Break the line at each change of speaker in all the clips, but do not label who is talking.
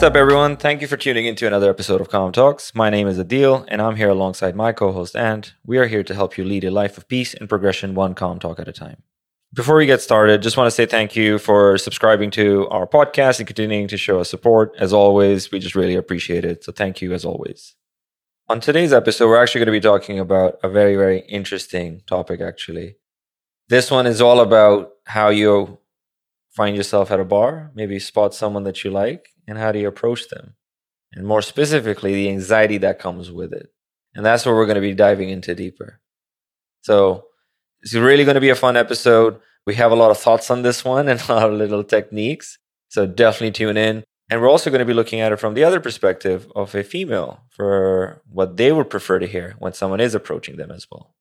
What's up, everyone? Thank you for tuning into another episode of Calm Talks. My name is Adeel, and I'm here alongside my co host, and we are here to help you lead a life of peace and progression one calm talk at a time. Before we get started, just want to say thank you for subscribing to our podcast and continuing to show us support. As always, we just really appreciate it. So thank you as always. On today's episode, we're actually going to be talking about a very, very interesting topic, actually. This one is all about how you find yourself at a bar, maybe spot someone that you like, and how do you approach them? And more specifically, the anxiety that comes with it. And that's what we're going to be diving into deeper. So, it's really going to be a fun episode. We have a lot of thoughts on this one and a lot of little techniques. So definitely tune in. And we're also going to be looking at it from the other perspective of a female for what they would prefer to hear when someone is approaching them as well.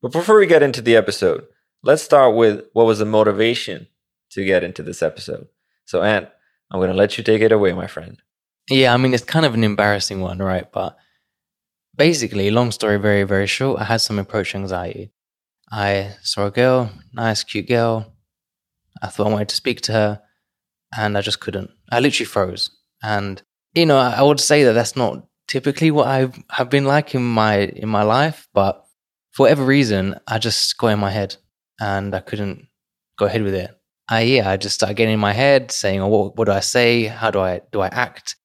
But before we get into the episode, let's start with what was the motivation to get into this episode. So, Ant, I'm going to let you take it away, my friend.
Yeah, I mean, it's kind of an embarrassing one, right? But basically, long story very, very short, I had some approach anxiety. I saw a girl, nice, cute girl. I thought I wanted to speak to her, and I just couldn't. I literally froze. And you know, I would say that that's not typically what I have been like in my in my life, but for whatever reason, I just got in my head, and I couldn't go ahead with it. I yeah, I just started getting in my head, saying, "Oh, what, what do I say? How do I do I act?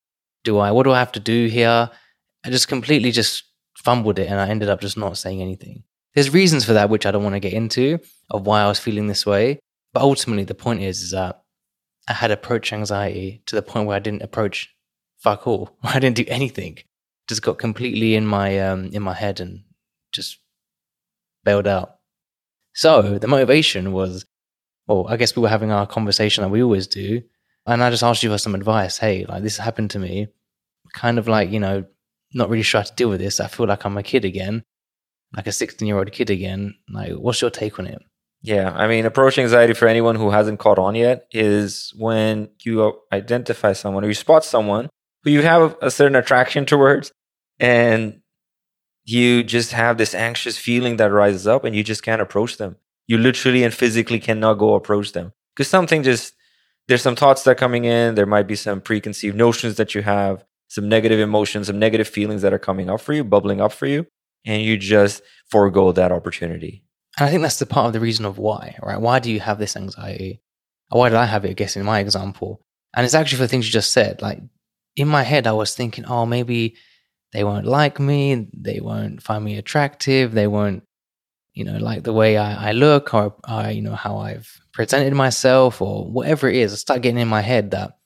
Do I what do I have to do here?" I just completely just fumbled it, and I ended up just not saying anything. There's reasons for that, which I don't want to get into, of why I was feeling this way. But ultimately, the point is, is that I had approach anxiety to the point where I didn't approach fuck all. I didn't do anything. Just got completely in my um, in my head and just bailed out. So the motivation was, well, I guess we were having our conversation that we always do, and I just asked you for some advice. Hey, like this happened to me, kind of like you know, not really sure how to deal with this. I feel like I'm a kid again like a 16 year old kid again. Like, what's your take on it?
Yeah, I mean, approach anxiety for anyone who hasn't caught on yet is when you identify someone or you spot someone who you have a certain attraction towards and you just have this anxious feeling that rises up and you just can't approach them. You literally and physically cannot go approach them because something just, there's some thoughts that are coming in. There might be some preconceived notions that you have, some negative emotions, some negative feelings that are coming up for you, bubbling up for you and you just forego that opportunity.
And I think that's the part of the reason of why, right? Why do you have this anxiety? why did I have it? I guess in my example, and it's actually for the things you just said. Like in my head, I was thinking, oh, maybe they won't like me, they won't find me attractive, they won't, you know, like the way I, I look or, or, you know, how I've presented myself or whatever it is. I start getting in my head that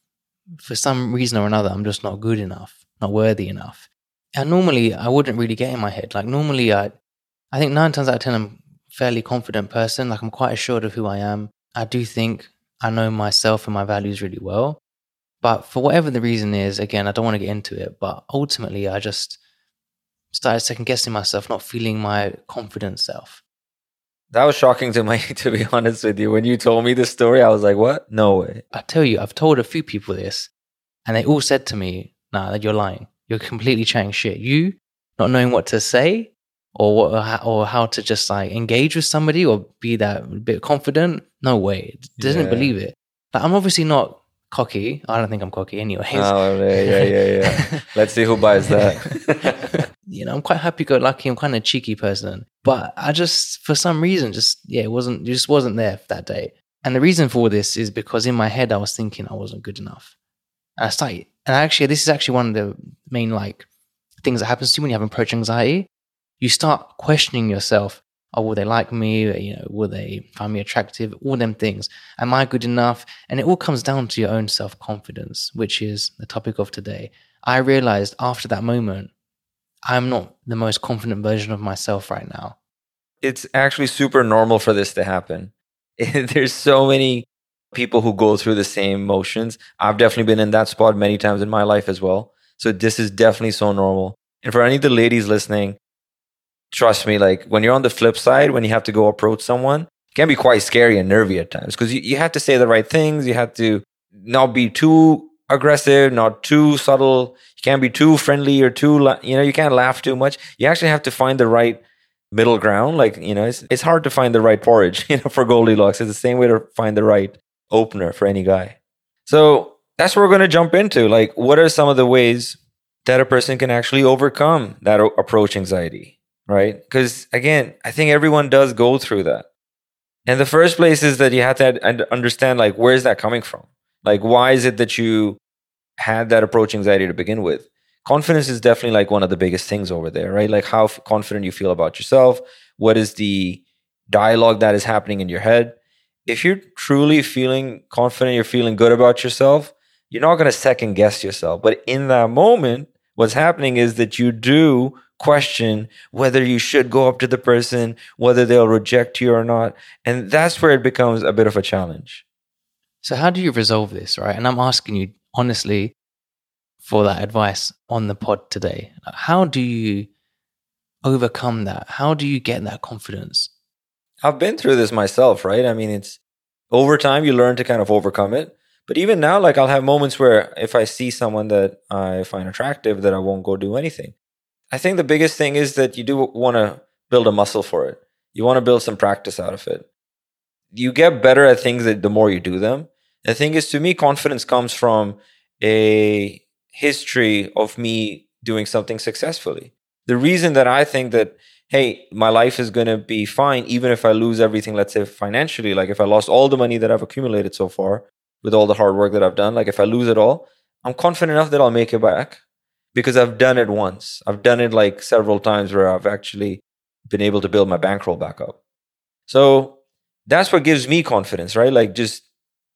for some reason or another, I'm just not good enough, not worthy enough. And normally I wouldn't really get in my head. Like normally I I think nine times out of ten I'm a fairly confident person. Like I'm quite assured of who I am. I do think I know myself and my values really well. But for whatever the reason is, again, I don't want to get into it, but ultimately I just started second guessing myself, not feeling my confident self.
That was shocking to me, to be honest with you. When you told me this story, I was like, what? No way.
I tell you, I've told a few people this, and they all said to me, nah, that you're lying. You're completely chatting shit. You not knowing what to say or what or how to just like engage with somebody or be that bit confident. No way. Doesn't yeah. believe it. Like, I'm obviously not cocky. I don't think I'm cocky anyways.
Oh yeah, yeah, yeah, yeah. Let's see who buys that.
you know, I'm quite happy go lucky. I'm kind of cheeky person, but I just for some reason just yeah, it wasn't just wasn't there that day. And the reason for this is because in my head I was thinking I wasn't good enough. And I started and actually, this is actually one of the main like things that happens to you when you have approach anxiety. You start questioning yourself. Oh, will they like me? You know, will they find me attractive? All them things. Am I good enough? And it all comes down to your own self confidence, which is the topic of today. I realized after that moment, I'm not the most confident version of myself right now.
It's actually super normal for this to happen. There's so many people who go through the same motions. I've definitely been in that spot many times in my life as well. So this is definitely so normal. And for any of the ladies listening, trust me, like when you're on the flip side, when you have to go approach someone, it can be quite scary and nervy at times because you, you have to say the right things. You have to not be too aggressive, not too subtle. You can't be too friendly or too, you know, you can't laugh too much. You actually have to find the right middle ground. Like, you know, it's, it's hard to find the right porridge, you know, for Goldilocks. It's the same way to find the right opener for any guy. So that's what we're going to jump into. Like, what are some of the ways that a person can actually overcome that o- approach anxiety, right? Because again, I think everyone does go through that. And the first place is that you have to understand, like, where is that coming from? Like, why is it that you had that approach anxiety to begin with? Confidence is definitely like one of the biggest things over there, right? Like, how confident you feel about yourself. What is the dialogue that is happening in your head? If you're truly feeling confident, you're feeling good about yourself, you're not going to second guess yourself. But in that moment, what's happening is that you do question whether you should go up to the person, whether they'll reject you or not. And that's where it becomes a bit of a challenge.
So, how do you resolve this, right? And I'm asking you honestly for that advice on the pod today. How do you overcome that? How do you get that confidence?
I've been through this myself, right? I mean, it's over time you learn to kind of overcome it. But even now, like I'll have moments where if I see someone that I find attractive, that I won't go do anything. I think the biggest thing is that you do want to build a muscle for it. You want to build some practice out of it. You get better at things that the more you do them. The thing is, to me, confidence comes from a history of me doing something successfully. The reason that I think that, hey, my life is going to be fine, even if I lose everything, let's say financially, like if I lost all the money that I've accumulated so far with all the hard work that I've done, like if I lose it all, I'm confident enough that I'll make it back because I've done it once. I've done it like several times where I've actually been able to build my bankroll back up. So that's what gives me confidence, right? Like just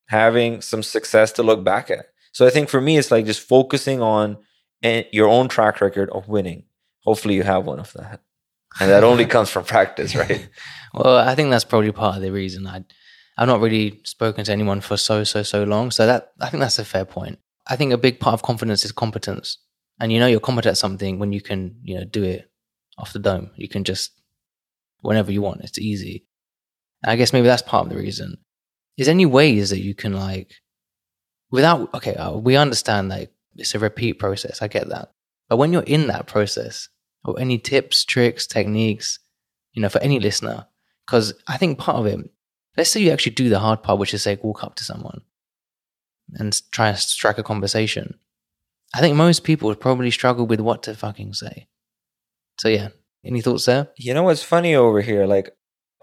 having some success to look back at. So I think for me, it's like just focusing on eh, your own track record of winning. Hopefully, you have one of that, and that only comes from practice, right?
well, I think that's probably part of the reason I I've not really spoken to anyone for so so so long. So that I think that's a fair point. I think a big part of confidence is competence, and you know you're competent at something when you can you know do it off the dome. You can just whenever you want. It's easy. And I guess maybe that's part of the reason. Is there any ways that you can like without okay uh, we understand that it's a repeat process i get that but when you're in that process or any tips tricks techniques you know for any listener because i think part of it let's say you actually do the hard part which is say walk up to someone and try and strike a conversation i think most people would probably struggle with what to fucking say so yeah any thoughts there
You know what's funny over here? Like,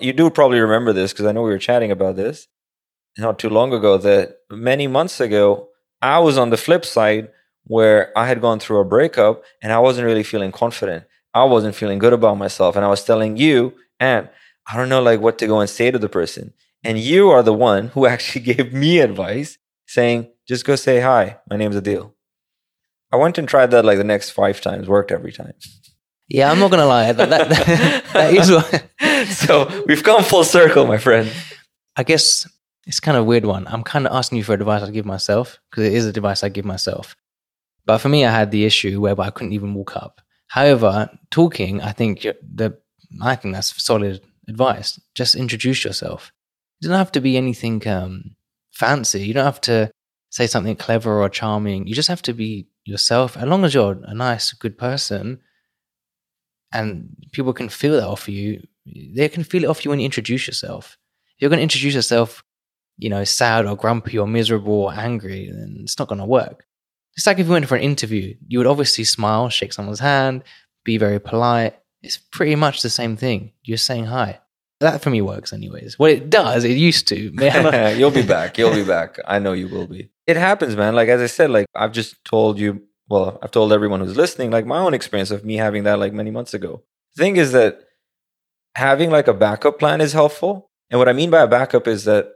you do probably remember this because I know we were chatting about this not too long ago. That many months ago, I was on the flip side where I had gone through a breakup and I wasn't really feeling confident. I wasn't feeling good about myself. And I was telling you, and I don't know like what to go and say to the person. And you are the one who actually gave me advice saying, just go say hi. My name's Adeel. I went and tried that like the next five times, worked every time.
yeah i'm not gonna lie that, that, that, that is what
so we've come full circle, my friend.
I guess it's kind of a weird one. I'm kind of asking you for advice I give myself because it is a advice I give myself. But for me, I had the issue whereby I couldn't even walk up. However, talking, I think the I think that's solid advice. Just introduce yourself. You don't have to be anything um, fancy. You don't have to say something clever or charming. You just have to be yourself. As long as you're a nice, good person, and people can feel that off of you, they can feel it off you when you introduce yourself. If you're going to introduce yourself, you know, sad or grumpy or miserable or angry, then it's not going to work. It's like if you went for an interview, you would obviously smile, shake someone's hand, be very polite. It's pretty much the same thing. You're saying hi. That for me works, anyways. Well, it does. It used to. Man,
You'll be back. You'll be back. I know you will be. It happens, man. Like as I said, like I've just told you. Well, I've told everyone who's listening, like my own experience of me having that like many months ago. The thing is that having like a backup plan is helpful. And what I mean by a backup is that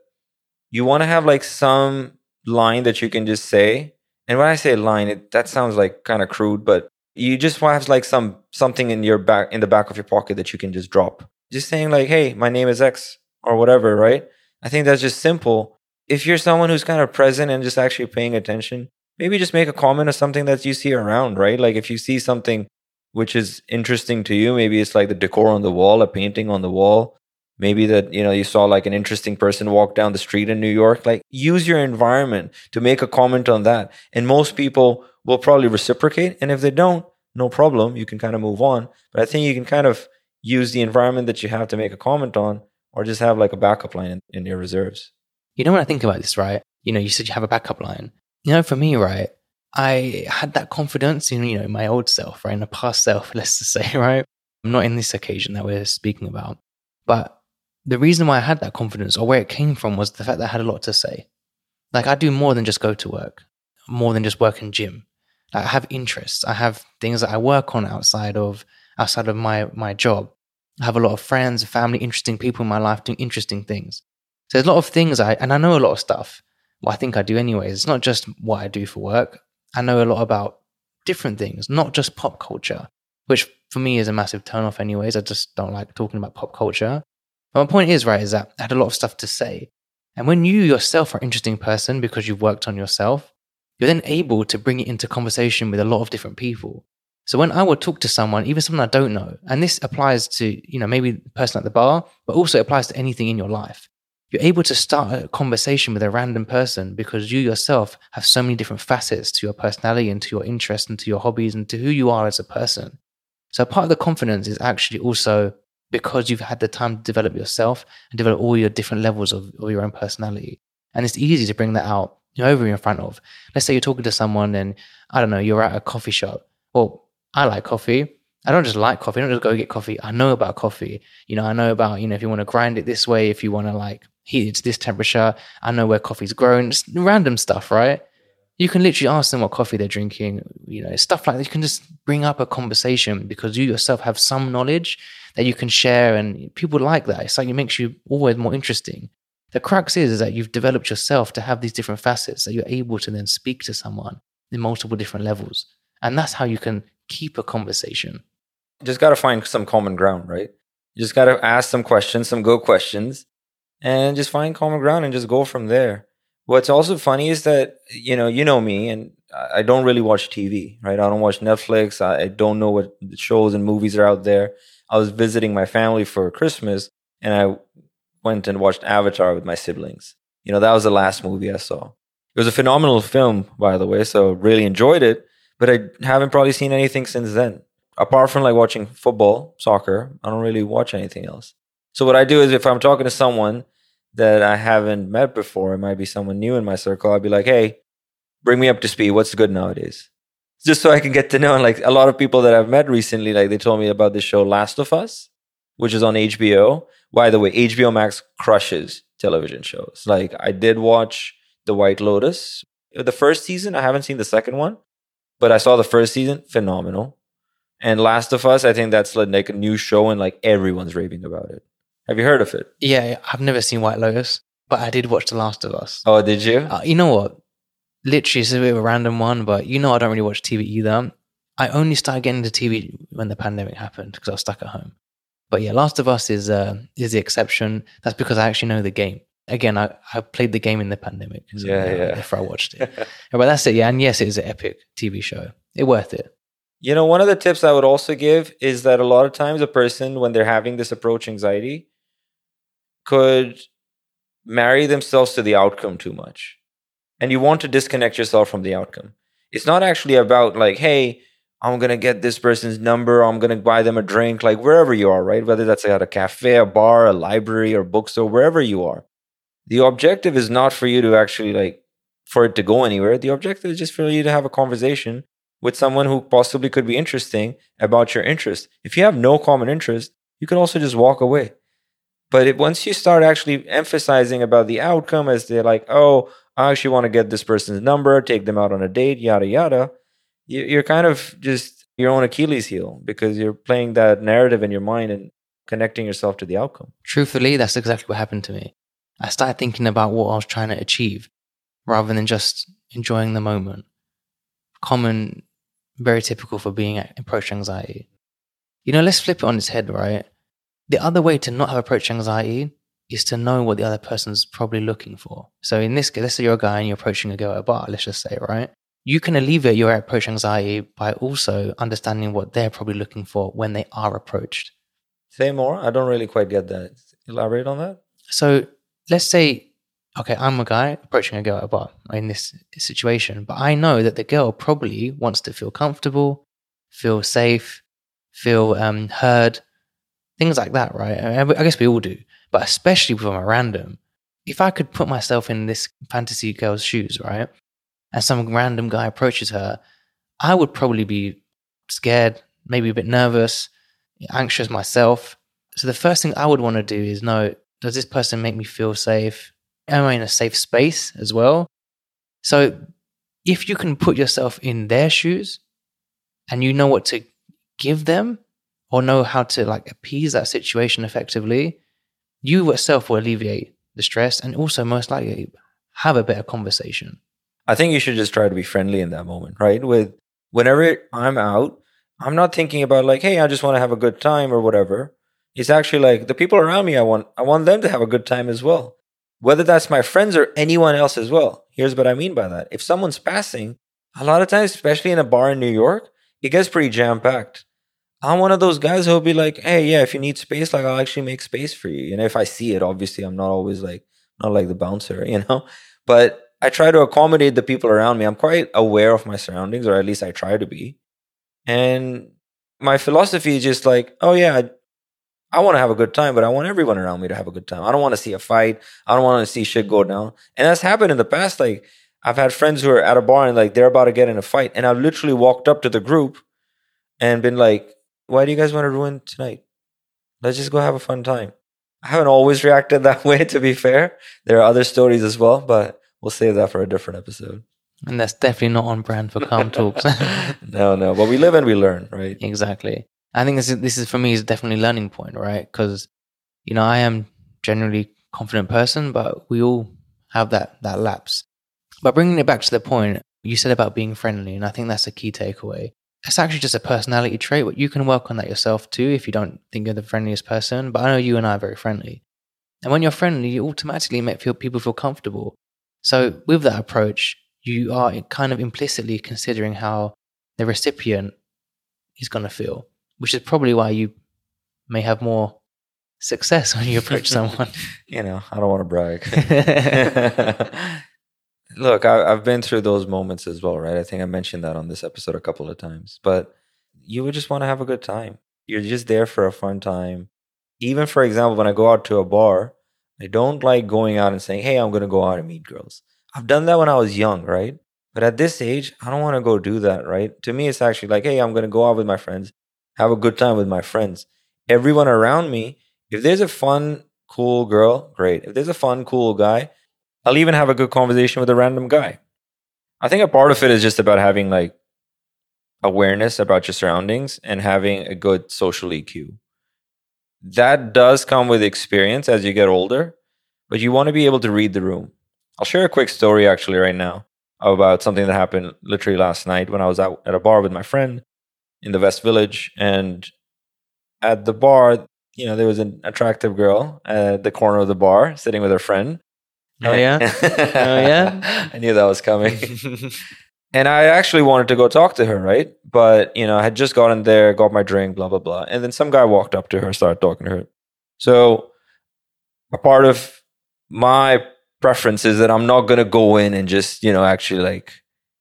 you want to have like some line that you can just say. And when I say line, it that sounds like kind of crude, but you just want to have like some something in your back in the back of your pocket that you can just drop. Just saying like, "Hey, my name is X" or whatever, right? I think that's just simple. If you're someone who's kind of present and just actually paying attention, maybe just make a comment of something that you see around, right? Like if you see something which is interesting to you, maybe it's like the decor on the wall, a painting on the wall, maybe that you know you saw like an interesting person walk down the street in New York, like use your environment to make a comment on that. And most people will probably reciprocate, and if they don't, no problem, you can kind of move on. But I think you can kind of use the environment that you have to make a comment on or just have like a backup line in, in your reserves.
You know when I think about this, right? You know, you said you have a backup line. you know, for me, right, I had that confidence in, you know, my old self, right, in the past self, let's just say, right? I'm not in this occasion that we're speaking about. But the reason why I had that confidence or where it came from was the fact that I had a lot to say. Like I do more than just go to work, more than just work in gym. I have interests. I have things that I work on outside of outside of my my job. I have a lot of friends, family, interesting people in my life doing interesting things. So there's a lot of things I and I know a lot of stuff. Well, I think I do anyways. It's not just what I do for work. I know a lot about different things, not just pop culture, which for me is a massive turn off anyways. I just don't like talking about pop culture. But my point is, right, is that I had a lot of stuff to say. And when you yourself are an interesting person because you've worked on yourself, you're then able to bring it into conversation with a lot of different people. So when I would talk to someone, even someone I don't know, and this applies to, you know, maybe the person at the bar, but also applies to anything in your life. You're able to start a conversation with a random person because you yourself have so many different facets to your personality and to your interests and to your hobbies and to who you are as a person. So part of the confidence is actually also because you've had the time to develop yourself and develop all your different levels of, of your own personality. And it's easy to bring that out over in front of. Let's say you're talking to someone and I don't know, you're at a coffee shop. Well, I like coffee. I don't just like coffee. I don't just go get coffee. I know about coffee. You know, I know about, you know, if you want to grind it this way, if you want to like heat it to this temperature, I know where coffee's grown. Just random stuff, right? You can literally ask them what coffee they're drinking, you know, stuff like that. You can just bring up a conversation because you yourself have some knowledge that you can share and people like that. It's like it makes you always more interesting. The crux is, is that you've developed yourself to have these different facets that you're able to then speak to someone in multiple different levels. And that's how you can keep a conversation.
Just got to find some common ground, right? You just got to ask some questions, some good questions, and just find common ground and just go from there. What's also funny is that, you know, you know me and I don't really watch TV, right? I don't watch Netflix. I don't know what shows and movies are out there. I was visiting my family for Christmas and I went and watched Avatar with my siblings. You know, that was the last movie I saw. It was a phenomenal film, by the way, so really enjoyed it, but I haven't probably seen anything since then. Apart from like watching football, soccer, I don't really watch anything else. So what I do is if I'm talking to someone that I haven't met before, it might be someone new in my circle, I'd be like, hey, bring me up to speed. What's good nowadays? just so I can get to know. And like a lot of people that I've met recently, like they told me about this show Last of Us, which is on HBO. By the way, HBO Max crushes television shows. Like I did watch The White Lotus, the first season. I haven't seen the second one, but I saw the first season. Phenomenal. And Last of Us, I think that's like a new show and like everyone's raving about it. Have you heard of it?
Yeah, I've never seen White Lotus, but I did watch The Last of Us.
Oh, did you?
Uh, you know what? literally it's a bit of a random one, but you know I don't really watch TV either. I only started getting into TV when the pandemic happened because I was stuck at home. But yeah, Last of Us is uh, is the exception. That's because I actually know the game. Again, I, I played the game in the pandemic.
So yeah, yeah.
Therefore, I watched it. but that's it. Yeah, and yes, it is an epic TV show. It worth it.
You know, one of the tips I would also give is that a lot of times a person, when they're having this approach anxiety, could marry themselves to the outcome too much and you want to disconnect yourself from the outcome. It's not actually about like, hey, I'm gonna get this person's number, I'm gonna buy them a drink, like wherever you are, right? Whether that's at a cafe, a bar, a library, or bookstore, wherever you are. The objective is not for you to actually like for it to go anywhere. The objective is just for you to have a conversation with someone who possibly could be interesting about your interest. If you have no common interest, you can also just walk away. But once you start actually emphasizing about the outcome as they're like, oh, I actually want to get this person's number, take them out on a date, yada, yada. You're kind of just your own Achilles heel because you're playing that narrative in your mind and connecting yourself to the outcome.
Truthfully, that's exactly what happened to me. I started thinking about what I was trying to achieve rather than just enjoying the moment. Common, very typical for being approach anxiety. You know, let's flip it on its head, right? The other way to not have approach anxiety is to know what the other person's probably looking for. So in this case, let's say you're a guy and you're approaching a girl at a bar, let's just say, right? You can alleviate your approach anxiety by also understanding what they're probably looking for when they are approached.
Say more. I don't really quite get that. Elaborate on that.
So let's say, okay, I'm a guy approaching a girl at a bar in this situation, but I know that the girl probably wants to feel comfortable, feel safe, feel um, heard, things like that, right? I guess we all do but especially from a random. If I could put myself in this fantasy girl's shoes, right? and some random guy approaches her, I would probably be scared, maybe a bit nervous, anxious myself. So the first thing I would want to do is know does this person make me feel safe? Am I in a safe space as well? So if you can put yourself in their shoes and you know what to give them or know how to like appease that situation effectively, you yourself will alleviate the stress and also most likely have a better conversation.
I think you should just try to be friendly in that moment, right? With whenever I'm out, I'm not thinking about like, hey, I just want to have a good time or whatever. It's actually like the people around me, I want I want them to have a good time as well. Whether that's my friends or anyone else as well. Here's what I mean by that. If someone's passing, a lot of times, especially in a bar in New York, it gets pretty jam packed. I'm one of those guys who'll be like, hey, yeah, if you need space, like I'll actually make space for you. And if I see it, obviously, I'm not always like, not like the bouncer, you know? But I try to accommodate the people around me. I'm quite aware of my surroundings, or at least I try to be. And my philosophy is just like, oh, yeah, I, want to have a good time, but I want everyone around me to have a good time. I don't want to see a fight. I don't want to see shit go down. And that's happened in the past. Like, I've had friends who are at a bar and like they're about to get in a fight. And I've literally walked up to the group and been like, why do you guys want to ruin tonight? Let's just go have a fun time. I haven't always reacted that way, to be fair. There are other stories as well, but we'll save that for a different episode.
And that's definitely not on brand for Calm Talks.
no, no. But we live and we learn, right?
Exactly. I think this is, this is for me is definitely learning point, right? Because, you know, I am generally confident person, but we all have that, that lapse. But bringing it back to the point you said about being friendly, and I think that's a key takeaway it's actually just a personality trait. But you can work on that yourself too if you don't think you're the friendliest person. But I know you and I are very friendly. And when you're friendly, you automatically make feel, people feel comfortable. So with that approach, you are kind of implicitly considering how the recipient is going to feel, which is probably why you may have more success when you approach someone.
you know, I don't want to brag. look, I, have been through those moments as well, right? I think I mentioned that on this episode a couple of times, but you would just want to have a good time. You're just there for a fun time. Even for example, when I go out to a bar, I don't like going out and saying, Hey, I'm going to go out and meet girls. I've done that when I was young, right? But at this age, I don't want to go do that, right? To me, it's actually like, Hey, I'm going to go out with my friends, have a good time with my friends. Everyone around me, if there's a fun, cool girl, great. If there's a fun, cool guy, I'll even have a good conversation with a random guy. I think a part of it is just about having like awareness about your surroundings and having a good social EQ. That does come with experience as you get older, but you want to be able to read the room. I'll share a quick story actually right now about something that happened literally last night when I was out at a bar with my friend in the West Village. And at the bar, you know, there was an attractive girl at the corner of the bar sitting with her friend.
Oh yeah. oh yeah.
I knew that was coming. and I actually wanted to go talk to her, right? But you know, I had just gotten there, got my drink, blah blah blah, and then some guy walked up to her, started talking to her. So a part of my preference is that I'm not gonna go in and just you know actually like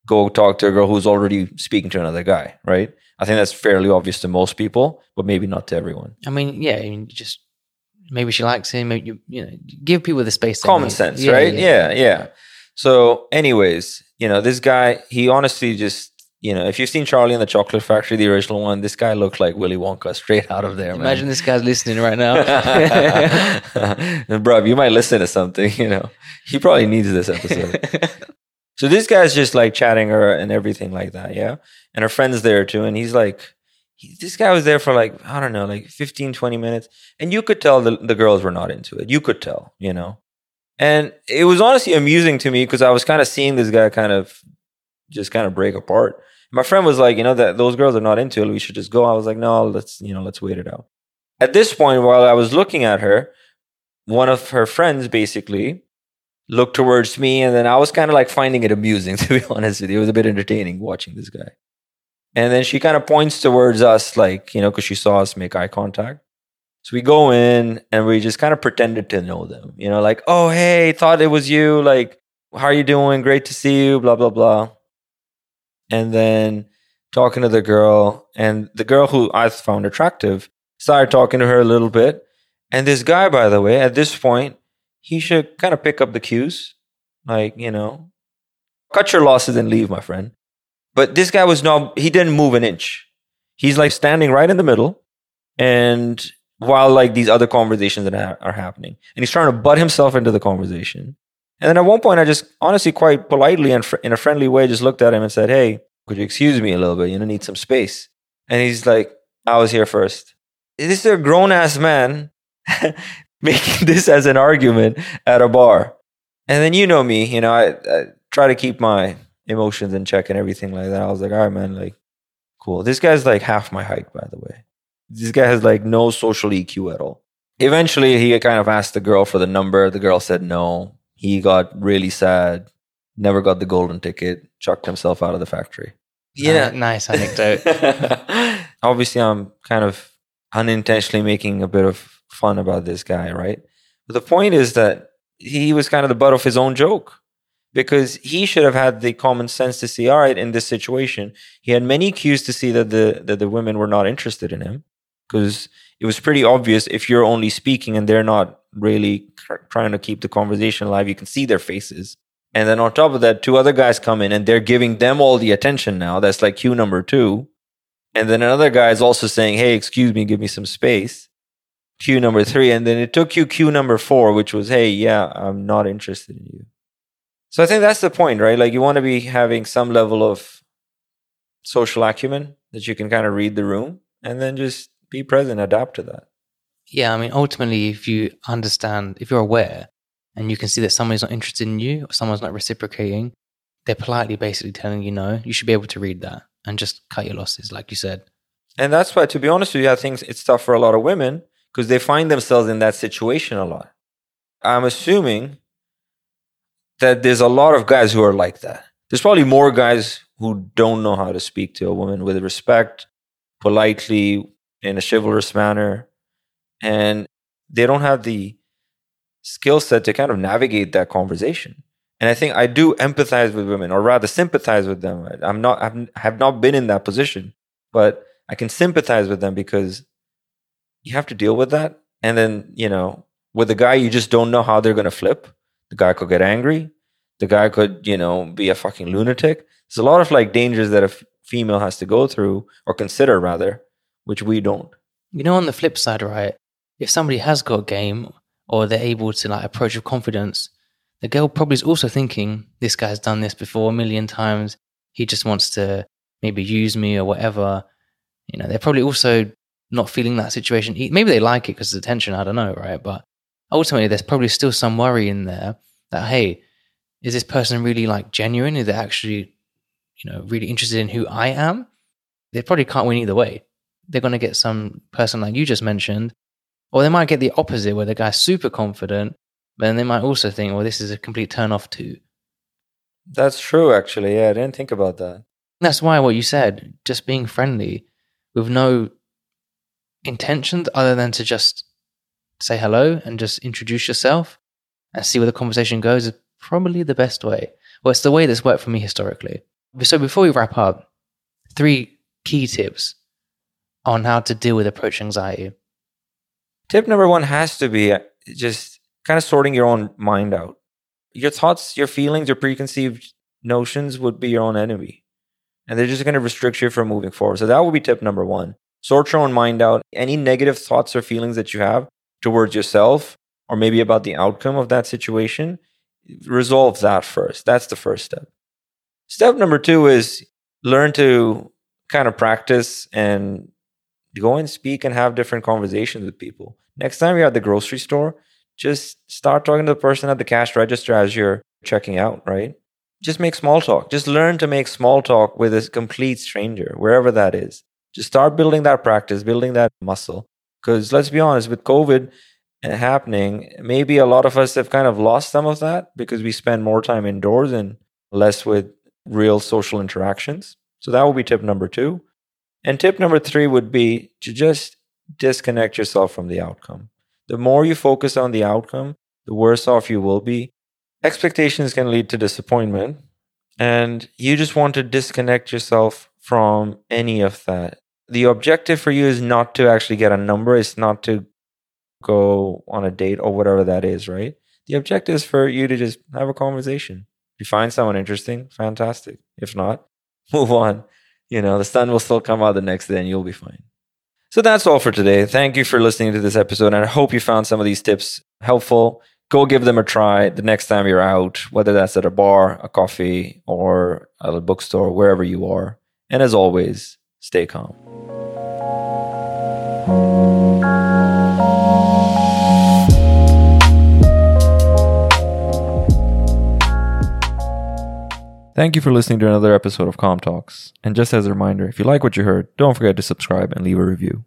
go talk to a girl who's already speaking to another guy, right? I think that's fairly obvious to most people, but maybe not to everyone.
I mean, yeah, I mean, just maybe she likes him. Maybe you, you know, give people the space.
Common sense, yeah, right? Yeah. yeah, yeah. So, anyways, you know, this guy, he honestly just, you know, if you've seen Charlie and the Chocolate Factory, the original one, this guy looked like Willy Wonka straight out of there.
Imagine man. this guy's listening right now.
Bro, you might listen to something, you know. He probably needs this episode. so this guy's just like chatting her and everything like that, yeah. And her friend's there too, and he's like, he, this guy was there for like i don't know like 15 20 minutes and you could tell the, the girls were not into it. You could tell you know? And it was honestly amusing to me because i was kind of seeing this guy kind of just kind of break apart. My friend was like you know that those girls are not into it. We should just go. I was like no let's you know let's wait it out. At this point while i was looking at her one of her friends basically looked towards me and then i was kind of like finding it amusing to be honest with you. It was a bit entertaining watching this guy and then she kind of points towards us, like, you know, because she saw us make eye contact. So we go in and we just kind of pretended to know them, you know, like, oh, hey, thought it was you. Like, how are you doing? Great to see you, blah, blah, blah. And then talking to the girl, and the girl who I found attractive started talking to her a little bit. And this guy, by the way, at this point, he should kind of pick up the cues. Like, you know, cut your losses and leave, my friend. But this guy was not, he didn't move an inch. He's like standing right in the middle. And while like these other conversations that are, happening, and he's trying to butt himself into the conversation. And then at one point, I just honestly, quite politely and fr- in a friendly way, just looked at him and said, Hey, could you excuse me a little bit? You know, need some space. And he's like, I was here first. This is a grown ass man making this as an argument at a bar. And then you know me, you know, I, I try to keep my emotions in check and everything like that. I was like, all right, man, like, cool. This guy's like half my height, by the way. This guy has like no social EQ at all. Eventually, he kind of asked the girl for the number. The girl said no. He got really sad, never got the golden ticket, chucked himself out of the factory.
Yeah, nice anecdote.
Obviously, I'm kind of unintentionally making a bit of fun about this guy, right? But the point is that he was kind of the butt of his own joke because he should have had the common sense to see, all right, in this situation, he had many cues to see that the that the women were not interested in him because it was pretty obvious if you're only speaking and they're not really trying to keep the conversation alive, you can see their faces. And then on top of that, two other guys come in and they're giving them all the attention now. That's like cue number two. And then another guy is also saying, Hey, excuse me, give me some space. Cue number three. And then it took you cue number four, which was, Hey, yeah, I'm not interested in you. So I think that's the point, right? Like you want to be having some level of social acumen that you can kind of read the room and then just be present, adapt to that.
Yeah, I mean, ultimately, if you understand, if you're aware and you can see that somebody's not interested in you or someone's not reciprocating, they're politely basically telling you no, you should be able to read that and just cut your losses, like you said.
And that's why, to be honest with you, I think it's tough for a lot of women because they find themselves in that situation a lot. I'm assuming that there's a lot of guys who are like that. There's probably more guys who don't know how to speak to a woman with respect, politely, in a chivalrous manner, and they don't have the skill set to kind of navigate that conversation. And I think I do empathize with women, or rather sympathize with them. I'm not, I have not been in that position, but I can sympathize with them because you have to deal with that. And then, you know, with a guy, you just don't know how they're going to flip. The guy could get angry. The guy could, you know, be a fucking lunatic. There's a lot of like dangers that a f- female has to go through or consider rather, which we don't.
You know, on the flip side, right? If somebody has got game or they're able to like approach with confidence, the girl probably is also thinking, this guy's done this before a million times. He just wants to maybe use me or whatever. You know, they're probably also not feeling that situation. Maybe they like it because of the tension. I don't know, right? But ultimately, there's probably still some worry in there that, hey, is this person really like genuine? Is they actually, you know, really interested in who I am? They probably can't win either way. They're going to get some person like you just mentioned, or they might get the opposite where the guy's super confident, but then they might also think, well, this is a complete turn off too.
That's true, actually. Yeah, I didn't think about that.
That's why what you said, just being friendly with no intentions other than to just say hello and just introduce yourself and see where the conversation goes is probably the best way. Well, it's the way that's worked for me historically. So before we wrap up, three key tips on how to deal with approach anxiety.
Tip number one has to be uh, just kind of sorting your own mind out. Your thoughts, your feelings, your preconceived notions would be your own enemy. And they're just going to restrict you from moving forward. So that would be tip number one. Sort your own mind out. Any negative thoughts or feelings that you have towards yourself or maybe about the outcome of that situation, resolve that first. That's the first step. Step number two is learn to kind of practice and go and speak and have different conversations with people. Next time you're at the grocery store, just start talking to the person at the cash register as you're checking out, right? Just make small talk. Just learn to make small talk with a complete stranger, wherever that is. Just start building that practice, building that muscle. Because let's be honest, with COVID uh, happening, maybe a lot of us have kind of lost some of that because we spend more time indoors and less with real social interactions. So that would be tip number two. And tip number three would be to just disconnect yourself from the outcome. The more you focus on the outcome, the worse off you will be. Expectations can lead to disappointment, and you just want to disconnect yourself from any of that. The objective for you is not to actually get a number, it's not to go on a date or whatever that is, right? The objective is for you to just have a conversation. If you find someone interesting, fantastic. If not, move on. You know, the sun will still come out the next day and you'll be fine. So that's all for today. Thank you for listening to this episode. And I hope you found some of these tips helpful. Go give them a try the next time you're out, whether that's at a bar, a coffee, or at a bookstore, wherever you are. And as always, stay calm. Thank you for listening to another episode of Calm Talks. And just as a reminder, if you like what you heard, don't forget to subscribe and leave a review.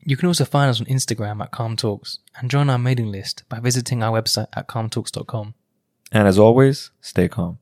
You can also find us on Instagram at Calm Talks and join our mailing list by visiting our website at calmtalks.com.
And as always, stay calm.